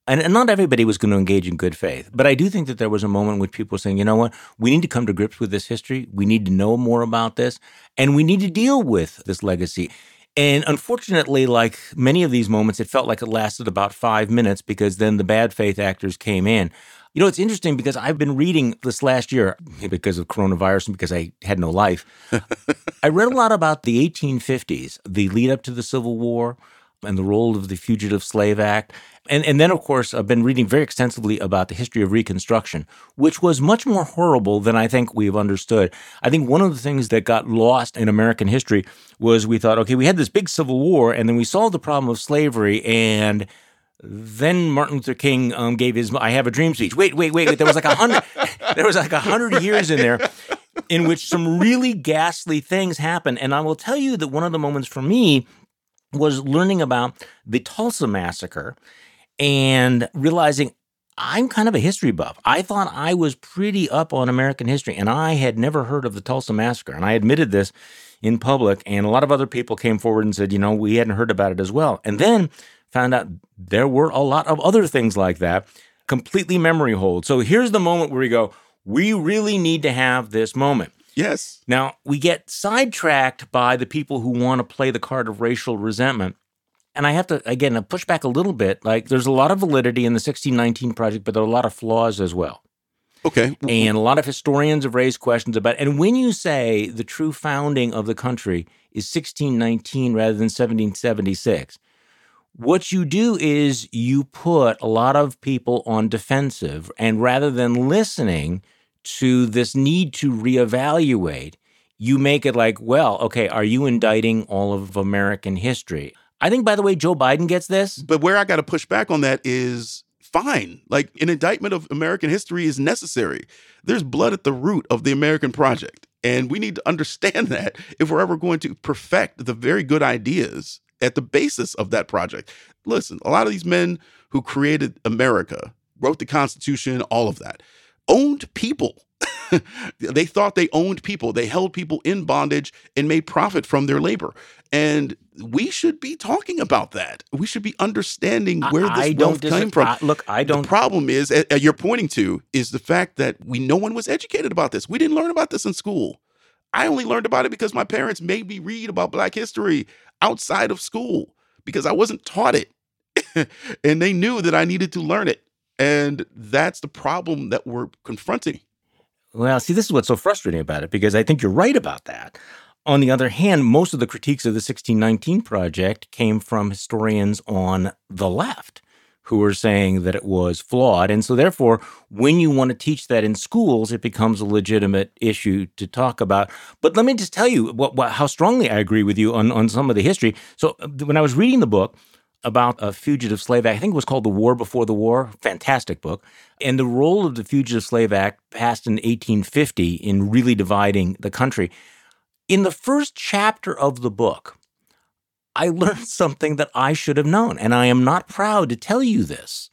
And, and not everybody was going to engage in good faith, but I do think that there was a moment when people were saying, you know what, we need to come to grips with this history. We need to know more about this, and we need to deal with this legacy. And unfortunately, like many of these moments, it felt like it lasted about five minutes because then the bad faith actors came in. You know, it's interesting because I've been reading this last year because of coronavirus and because I had no life. I read a lot about the 1850s, the lead up to the Civil War, and the role of the Fugitive Slave Act. And, and then, of course, I've been reading very extensively about the history of Reconstruction, which was much more horrible than I think we've understood. I think one of the things that got lost in American history was we thought, okay, we had this big Civil War, and then we solved the problem of slavery, and then Martin Luther King um, gave his "I Have a Dream" speech. Wait, wait, wait, wait. There was like a hundred. there was like a hundred years in there in which some really ghastly things happened, and I will tell you that one of the moments for me was learning about the Tulsa massacre and realizing I'm kind of a history buff. I thought I was pretty up on American history, and I had never heard of the Tulsa massacre. And I admitted this in public, and a lot of other people came forward and said, you know, we hadn't heard about it as well. And then found out there were a lot of other things like that, completely memory hold. So here's the moment where we go, we really need to have this moment. Yes. Now, we get sidetracked by the people who want to play the card of racial resentment. And I have to, again, push back a little bit. Like, there's a lot of validity in the 1619 project, but there are a lot of flaws as well. Okay. And a lot of historians have raised questions about And when you say the true founding of the country is 1619 rather than 1776, what you do is you put a lot of people on defensive. And rather than listening, to this need to reevaluate, you make it like, well, okay, are you indicting all of American history? I think, by the way, Joe Biden gets this. But where I got to push back on that is fine. Like an indictment of American history is necessary. There's blood at the root of the American project. And we need to understand that if we're ever going to perfect the very good ideas at the basis of that project. Listen, a lot of these men who created America, wrote the Constitution, all of that owned people. they thought they owned people. They held people in bondage and made profit from their labor. And we should be talking about that. We should be understanding where this I wealth came from. I, look, I don't. The problem is, uh, you're pointing to, is the fact that we no one was educated about this. We didn't learn about this in school. I only learned about it because my parents made me read about Black history outside of school because I wasn't taught it. and they knew that I needed to learn it. And that's the problem that we're confronting. Well, see, this is what's so frustrating about it because I think you're right about that. On the other hand, most of the critiques of the 1619 project came from historians on the left who were saying that it was flawed. And so, therefore, when you want to teach that in schools, it becomes a legitimate issue to talk about. But let me just tell you what, what, how strongly I agree with you on, on some of the history. So, uh, when I was reading the book, about a fugitive slave act. I think it was called The War Before the War. Fantastic book. And the role of the Fugitive Slave Act passed in 1850 in really dividing the country. In the first chapter of the book, I learned something that I should have known. And I am not proud to tell you this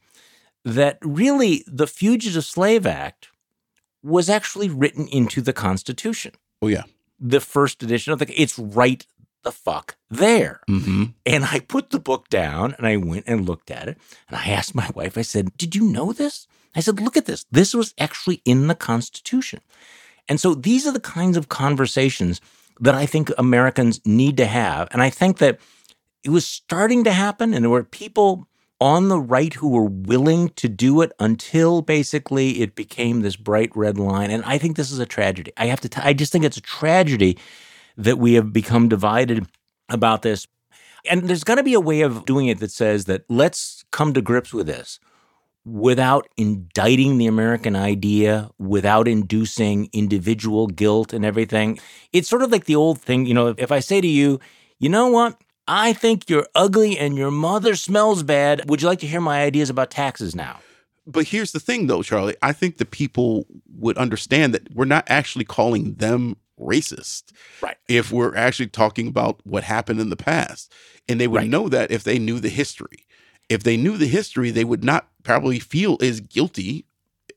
that really the Fugitive Slave Act was actually written into the Constitution. Oh, yeah. The first edition of the, it's right the fuck there? Mm-hmm. And I put the book down and I went and looked at it. And I asked my wife, I said, Did you know this? I said, Look at this. This was actually in the Constitution. And so these are the kinds of conversations that I think Americans need to have. And I think that it was starting to happen, and there were people on the right who were willing to do it until basically it became this bright red line. And I think this is a tragedy. I have to, t- I just think it's a tragedy that we have become divided about this. And there's got to be a way of doing it that says that let's come to grips with this without indicting the American idea, without inducing individual guilt and everything. It's sort of like the old thing, you know, if I say to you, you know what? I think you're ugly and your mother smells bad. Would you like to hear my ideas about taxes now? But here's the thing, though, Charlie. I think the people would understand that we're not actually calling them racist. Right. If we're actually talking about what happened in the past. And they would Right. know that if they knew the history. If they knew the history, they would not probably feel as guilty,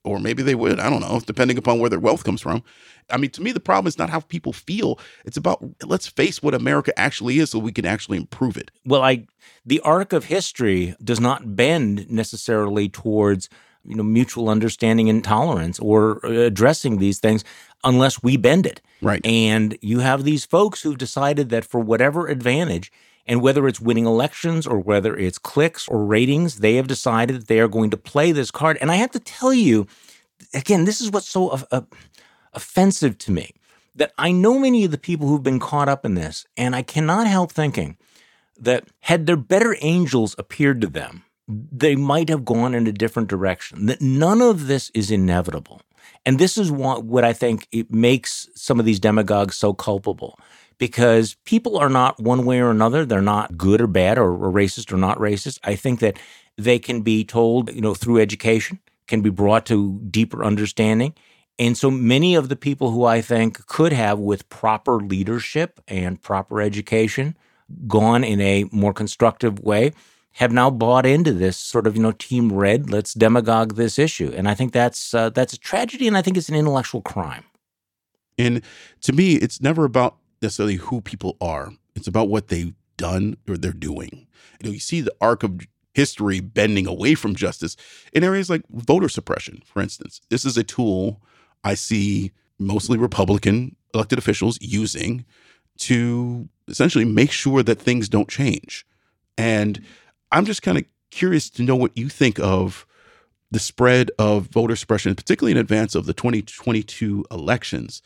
or maybe they would. I don't know, depending upon where their wealth comes from. I mean, to me, the problem is not how people feel. It's about let's face what America actually is so we can actually improve it. Well, I the arc of history does not bend necessarily towards you know mutual understanding and tolerance or addressing these things unless we bend it. Right. And you have these folks who've decided that for whatever advantage and whether it's winning elections or whether it's clicks or ratings, they have decided that they are going to play this card. And I have to tell you, again, this is what's so uh, offensive to me that I know many of the people who've been caught up in this, and I cannot help thinking that had their better angels appeared to them, they might have gone in a different direction. That none of this is inevitable. And this is what, what I think it makes some of these demagogues so culpable because people are not one way or another. They're not good or bad or, or racist or not racist. I think that they can be told, you know, through education, can be brought to deeper understanding. And so many of the people who I think could have, with proper leadership and proper education, gone in a more constructive way, have now bought into this sort of you know team red. Let's demagogue this issue, and I think that's uh, that's a tragedy, and I think it's an intellectual crime. And to me, it's never about necessarily who people are. It's about what they've done or they're doing. You know, you see the arc of history bending away from justice in areas like voter suppression, for instance. This is a tool I see mostly Republican elected officials using to essentially make sure that things don't change. And I'm just kind of curious to know what you think of the spread of voter suppression, particularly in advance of the 2022 elections.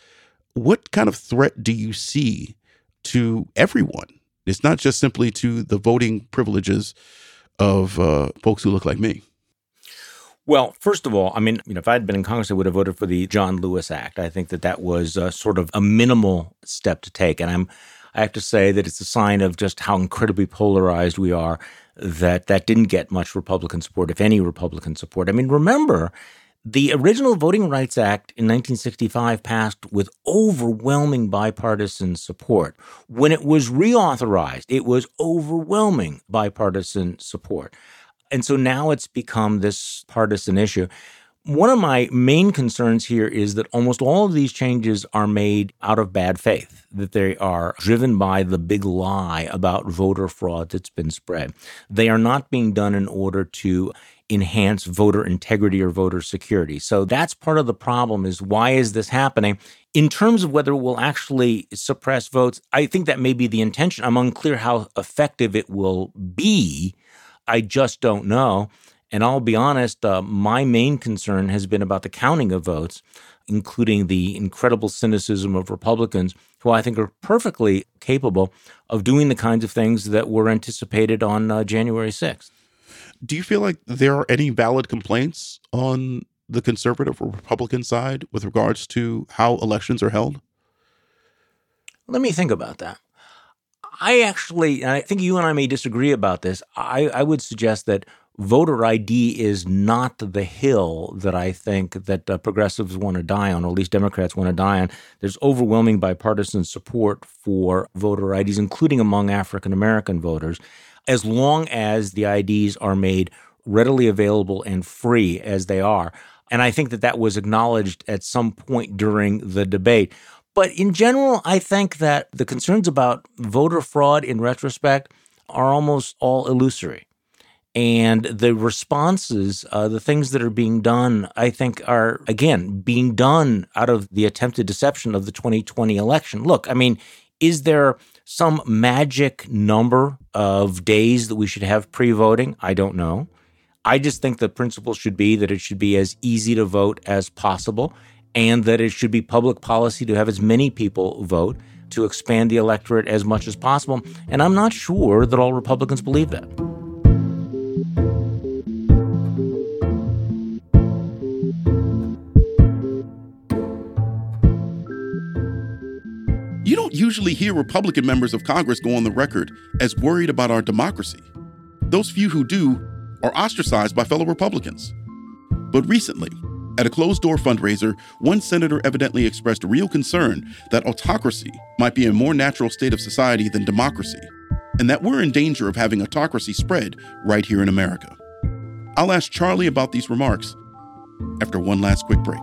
What kind of threat do you see to everyone? It's not just simply to the voting privileges of uh, folks who look like me. Well, first of all, I mean, you know, if I had been in Congress, I would have voted for the John Lewis Act. I think that that was uh, sort of a minimal step to take, and I'm, I have to say that it's a sign of just how incredibly polarized we are. That that didn't get much Republican support, if any Republican support. I mean, remember, the original Voting Rights Act in 1965 passed with overwhelming bipartisan support. When it was reauthorized, it was overwhelming bipartisan support. And so now it's become this partisan issue. One of my main concerns here is that almost all of these changes are made out of bad faith, that they are driven by the big lie about voter fraud that's been spread. They are not being done in order to enhance voter integrity or voter security. So that's part of the problem is why is this happening? In terms of whether it will actually suppress votes, I think that may be the intention. I'm unclear how effective it will be. I just don't know. And I'll be honest, uh, my main concern has been about the counting of votes, including the incredible cynicism of Republicans, who I think are perfectly capable of doing the kinds of things that were anticipated on uh, January 6th. Do you feel like there are any valid complaints on the conservative or Republican side with regards to how elections are held? Let me think about that. I actually, and I think you and I may disagree about this. I, I would suggest that voter ID is not the hill that I think that uh, progressives want to die on, or at least Democrats want to die on. There's overwhelming bipartisan support for voter IDs, including among African American voters, as long as the IDs are made readily available and free as they are. And I think that that was acknowledged at some point during the debate. But in general, I think that the concerns about voter fraud in retrospect are almost all illusory. And the responses, uh, the things that are being done, I think are, again, being done out of the attempted deception of the 2020 election. Look, I mean, is there some magic number of days that we should have pre voting? I don't know. I just think the principle should be that it should be as easy to vote as possible and that it should be public policy to have as many people vote to expand the electorate as much as possible. And I'm not sure that all Republicans believe that. Usually hear Republican members of Congress go on the record as worried about our democracy. Those few who do are ostracized by fellow Republicans. But recently, at a closed door fundraiser, one senator evidently expressed real concern that autocracy might be a more natural state of society than democracy, and that we're in danger of having autocracy spread right here in America. I'll ask Charlie about these remarks after one last quick break.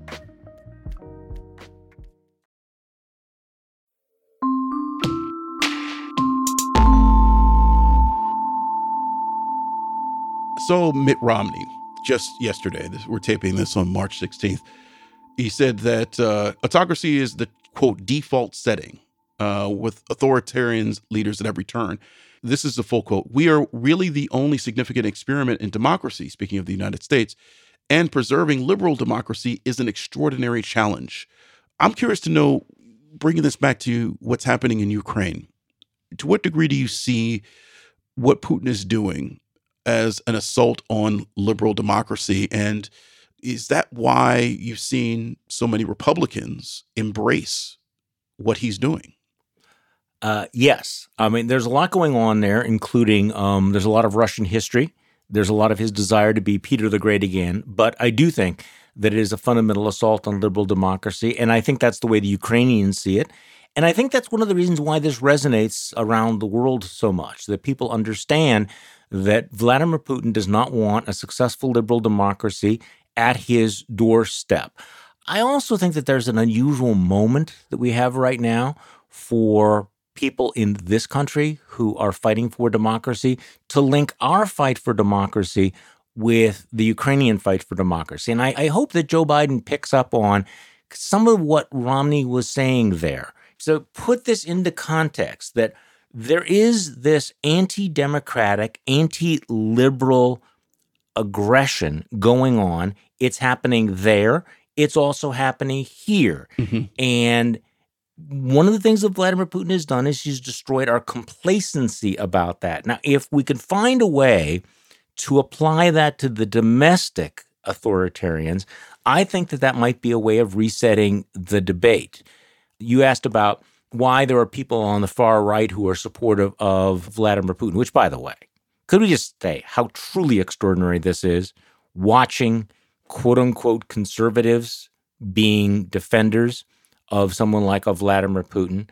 So, Mitt Romney, just yesterday, this, we're taping this on March 16th, he said that uh, autocracy is the quote default setting uh, with authoritarian leaders at every turn. This is the full quote. We are really the only significant experiment in democracy, speaking of the United States, and preserving liberal democracy is an extraordinary challenge. I'm curious to know, bringing this back to what's happening in Ukraine, to what degree do you see what Putin is doing as an assault on liberal democracy? And is that why you've seen so many Republicans embrace what he's doing? Uh, yes. I mean, there's a lot going on there, including um, there's a lot of Russian history. There's a lot of his desire to be Peter the Great again. But I do think that it is a fundamental assault on liberal democracy. And I think that's the way the Ukrainians see it. And I think that's one of the reasons why this resonates around the world so much, that people understand that Vladimir Putin does not want a successful liberal democracy at his doorstep. I also think that there's an unusual moment that we have right now for people in this country who are fighting for democracy to link our fight for democracy with the Ukrainian fight for democracy. And I, I, hope that Joe Biden picks up on some of what Romney was saying there. So put this into context that there is this anti democratic, anti liberal aggression going on. It's happening there. It's also happening here. Mm-hmm. And one of the things that Vladimir Putin has done is he's destroyed our complacency about that. Now, if we can find a way to apply that to the domestic authoritarians, I think that that might be a way of resetting the debate. You asked about why there are people on the far right who are supportive of Vladimir Putin, which, by the way, could we just say how truly extraordinary this is watching quote unquote conservatives being defenders of someone like a Vladimir Putin?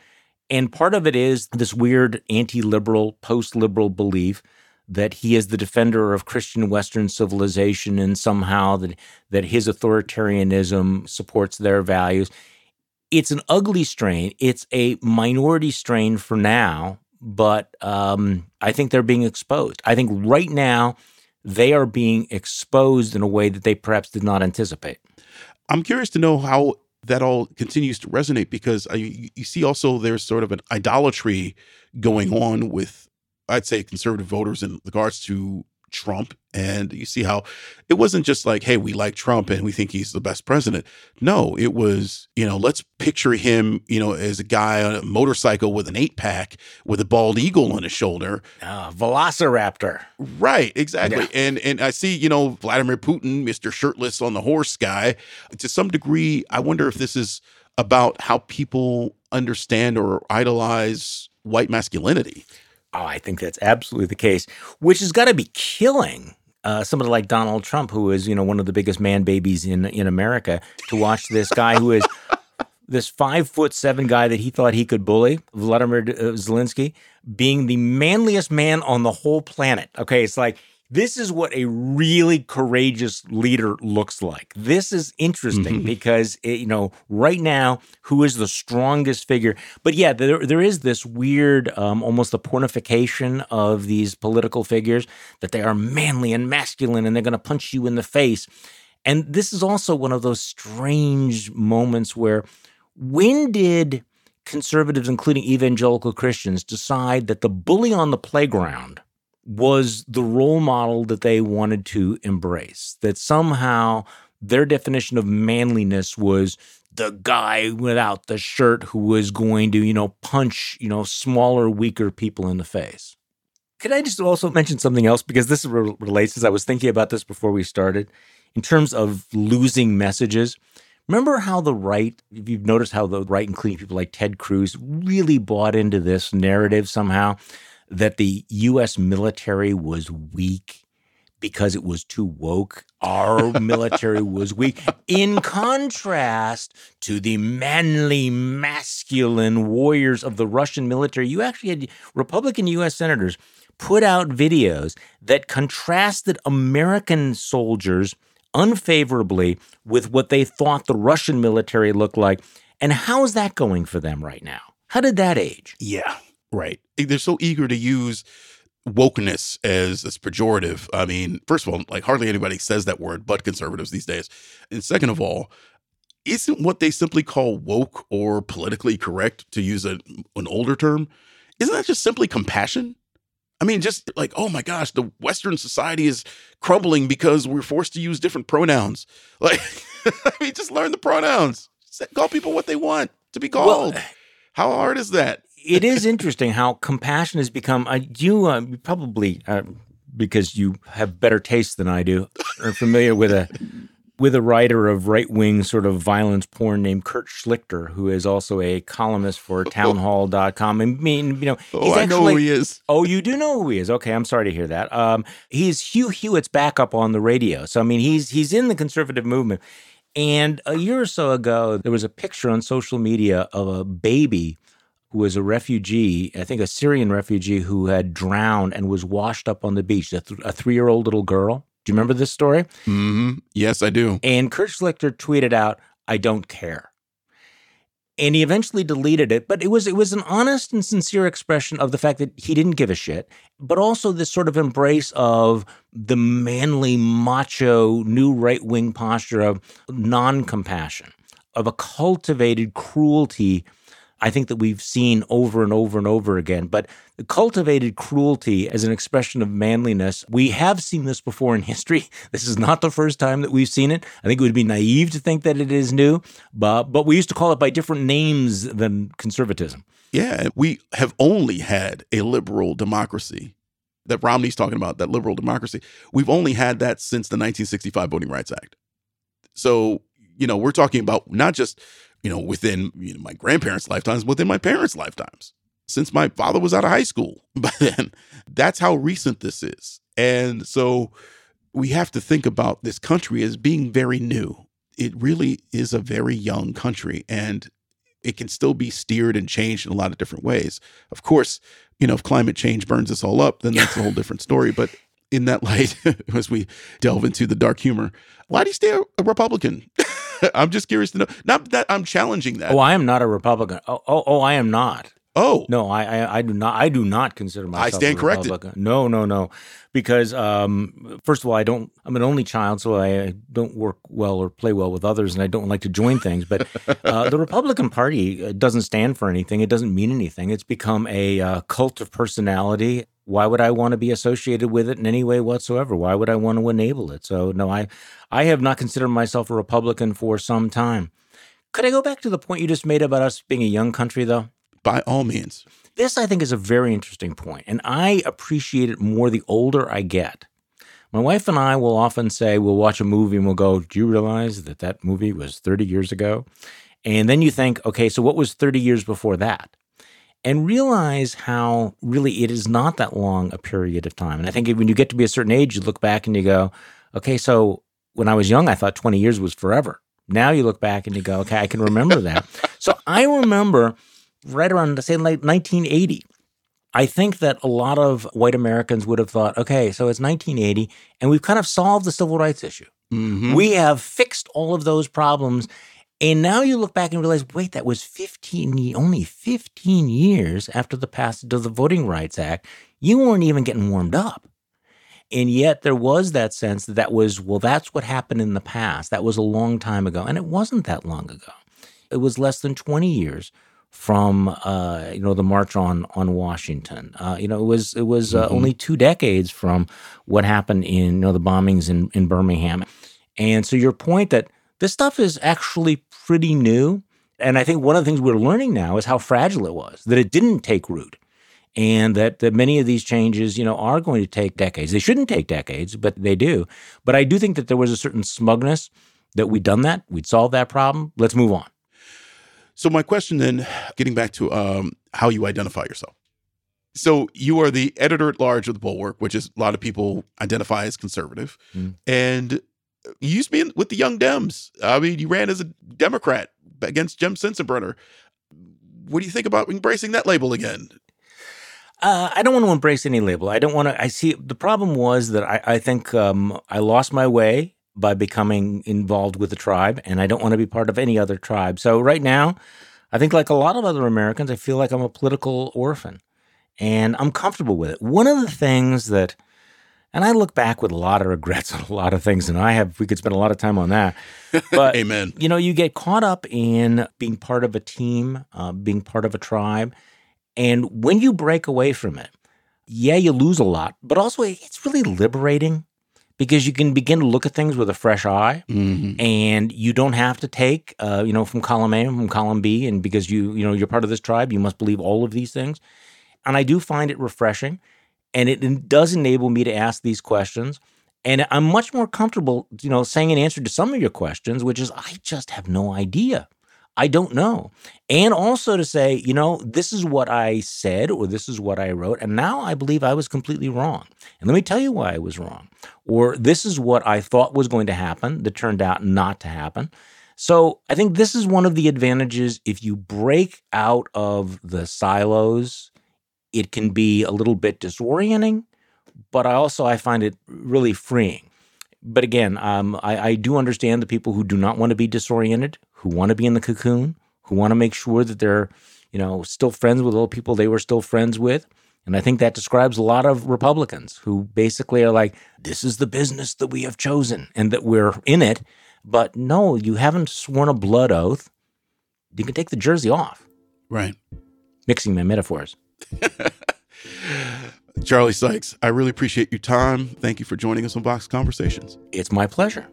And part of it is this weird anti liberal, post liberal belief that he is the defender of Christian Western civilization and somehow that, that his authoritarianism supports their values it's an ugly strain. It's a minority strain for now, but um, I think they're being exposed. I think right now they are being exposed in a way that they perhaps did not anticipate. I'm curious to know how that all continues to resonate because you, you see also there's sort of an idolatry going on with, I'd say, conservative voters in regards to Trump. And you see how it wasn't just like, hey, we like Trump and we think he's the best president. No, it was, you know, let's picture him, you know, as a guy on a motorcycle with an eight pack with a bald eagle on his shoulder. Uh, Velociraptor. Right, exactly. Yeah. And and I see, you know, Vladimir Putin, Mr. Shirtless on the horse guy. To some degree, I wonder if this is about how people understand or idolize white masculinity. Oh, I think that's absolutely the case, which has got to be killing uh, somebody like Donald Trump, who is you know one of the biggest man babies in in America, to watch this guy who is this five foot seven guy that he thought he could bully, Vladimir uh, Zelensky, being the manliest man on the whole planet. Okay, it's like this is what a really courageous leader looks like. This is interesting mm-hmm. because it, you know right now who is the strongest figure. But yeah, there there is this weird, um, almost the pornification of these political figures that they are manly and masculine and they're going to punch you in the face. And this is also one of those strange moments where when did conservatives, including evangelical Christians, decide that the bully on the playground was the role model that they wanted to embrace? That somehow their definition of manliness was the guy without the shirt who was going to, you know, punch, you know, smaller, weaker people in the face. Could I just also mention something else? Because this relates, as I was thinking about this before we started, in terms of losing messages. Remember how the right, if you've noticed how the right, including people like Ted Cruz, really bought into this narrative somehow that the US military was weak because it was too woke. Our military was weak. In contrast to the manly, masculine warriors of the Russian military, you actually had Republican US senators put out videos that contrasted American soldiers unfavorably with what they thought the Russian military looked like. And how's that going for them right now? How did that age? Yeah, right. They're so eager to use wokeness as as pejorative. I mean, first of all, like hardly anybody says that word but conservatives these days. And second of all, isn't what they simply call woke or politically correct to use a, an older term? Isn't that just simply compassion? I mean, just like, oh my gosh, the Western society is crumbling because we're forced to use different pronouns. Like, I mean, just learn the pronouns. Call people what they want to be called. Well, How hard is that? It is interesting how compassion has become. Uh, you uh, probably, uh, because you have better taste than I do, are familiar with a with a writer of right wing sort of violence porn named Kurt Schlichter, who is also a columnist for townhall.com. I mean, you know, oh, he's I know who he is. Oh, you do know who he is. Okay, I'm sorry to hear that. Um, he's Hugh Hewitt's backup on the radio. So I mean, he's he's in the conservative movement. And a year or so ago, there was a picture on social media of a baby who was a refugee, I think a Syrian refugee who had drowned and was washed up on the beach, a, th- a three year old little girl. Do you remember this story? Mm-hmm. Yes, I do. And Kurt Schlichter tweeted out, "I don't care," and he eventually deleted it. But it was it was an honest and sincere expression of the fact that he didn't give a shit, but also this sort of embrace of the manly, macho, new right wing posture of non compassion, of a cultivated cruelty I think that we've seen over and over and over again. But cultivated cruelty as an expression of manliness, we have seen this before in history. This is not the first time that we've seen it. I think it would be naive to think that it is new, but, but we used to call it by different names than conservatism. Yeah, we have only had a liberal democracy that Romney's talking about, that liberal democracy. We've only had that since the 1965 Voting Rights Act. So, you know, we're talking about not just you know, within you know, my grandparents' lifetimes, within my parents' lifetimes, since my father was out of high school by then. That's how recent this is. And so we have to think about this country as being very new. It really is a very young country and it can still be steered and changed in a lot of different ways. Of course, you know, if climate change burns us all up, then that's a whole different story. But in that light, as we delve into the dark humor, why do you stay a Republican? I'm just curious to know. Not that I'm challenging that. Oh, I am not a Republican. Oh, oh, oh I am not. Oh no, I, I, I do not I do not consider myself. I stand corrected. No, no, no, because um, first of all, I don't. I'm an only child, so I don't work well or play well with others, and I don't like to join things. But uh, the Republican Party uh, doesn't stand for anything. It doesn't mean anything. It's become a uh, cult of personality. Why would I want to be associated with it in any way whatsoever? Why would I want to enable it? So no, I I have not considered myself a Republican for some time. Could I go back to the point you just made about us being a young country, though? By all means. This, I think, is a very interesting point, and I appreciate it more the older I get. My wife and I will often say, we'll watch a movie and we'll go, Do you realize that that movie was 30 years ago? And then you think, okay, so what was 30 years before that? And realize how really it is not that long a period of time. And I think when you get to be a certain age, you look back and you go, okay, so when I was young, I thought 20 years was forever. Now you look back and you go, okay, I can remember that. so I remember right around, say, like 1980. I think that a lot of white Americans would have thought, okay, so it's 1980, and we've kind of solved the civil rights issue. Mm-hmm. We have fixed all of those problems. And now you look back and realize, wait, that was 15, only 15 years after the passage of the Voting Rights Act. You weren't even getting warmed up. And yet there was that sense that that was, well, that's what happened in the past. That was a long time ago. And it wasn't that long ago. It was less than 20 years from uh, you know the march on on Washington. Uh, you know it was it was uh, Mhm. only two decades from what happened in you know the bombings in in Birmingham, and so your point that this stuff is actually pretty new, and I think one of the things we're learning now is how fragile it was that it didn't take root. And that, that many of these changes, you know, are going to take decades. They shouldn't take decades, but they do. But I do think that there was a certain smugness that we'd done that, we'd solved that problem. Let's move on. So my question then, getting back to um, how you identify yourself. So you are the editor at large of the Bulwark, which is a lot of people identify as conservative, Mm. and you used to be with the Young Dems. I mean, you ran as a Democrat against Jim Sensenbrenner. What do you think about embracing that label again? Uh, I don't want to embrace any label. I don't want to. I see the problem was that I, I think um, I lost my way by becoming involved with the tribe, and I don't want to be part of any other tribe. So right now, I think like a lot of other Americans, I feel like I'm a political orphan, and I'm comfortable with it. One of the things that, and I look back with a lot of regrets on a lot of things, and I have. We could spend a lot of time on that, but Amen. you know, you get caught up in being part of a team, uh, being part of a tribe. And when you break away from it, yeah, you lose a lot, but also it's really liberating because you can begin to look at things with a fresh eye Mm-hmm. and you don't have to take, uh, you know, from column A and from column B. And because you, you know, you're part of this tribe, you must believe all of these things. And I do find it refreshing and it, does enable me to ask these questions. And I'm much more comfortable, you know, saying an answer to some of your questions, which is I just have no idea. I don't know. And also to say, you know, this is what I said or this is what I wrote. And now I believe I was completely wrong. And let me tell you why I was wrong. Or this is what I thought was going to happen that turned out not to happen. So I think this is one of the advantages. If you break out of the silos, it can be a little bit disorienting, but I also I find it really freeing but again, um, I, I do understand the people who do not want to be disoriented, who want to be in the cocoon, who want to make sure that they're, you know, still friends with all the people they were still friends with. And I think that describes a lot of Republicans who basically are like, this is the business that we have chosen and that we're in it. But no, you haven't sworn a blood oath. You can take the jersey off. Right. Mixing my metaphors. Charlie Sykes, I really appreciate your time. Thank you for joining us on Vox Conversations. It's my pleasure.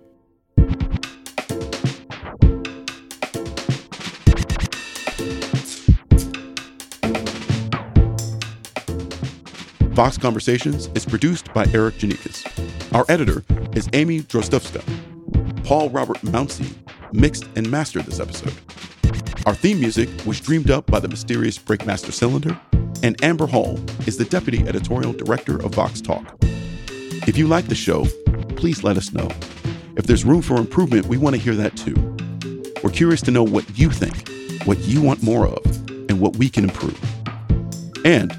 Vox Conversations is produced by Erikk Geannikis. Our editor is Amy Drozdowska. Paul Robert Mounsey mixed and mastered this episode. Our theme music was dreamed up by the mysterious Breakmaster Cylinder, and Amber Hall is the deputy editorial director of Vox Talk. If you like the show, please let us know. If there's room for improvement, we want to hear that too. We're curious to know what you think, what you want more of, and what we can improve. And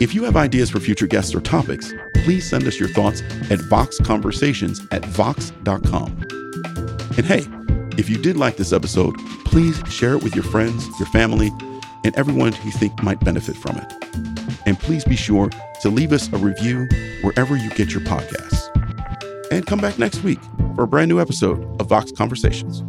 if you have ideas for future guests or topics, please send us your thoughts at voxconversations at vox.com. And hey, if you did like this episode, please share it with your friends, your family, and everyone you think might benefit from it. And please be sure to leave us a review wherever you get your podcasts. And come back next week for a brand new episode of Vox Conversations.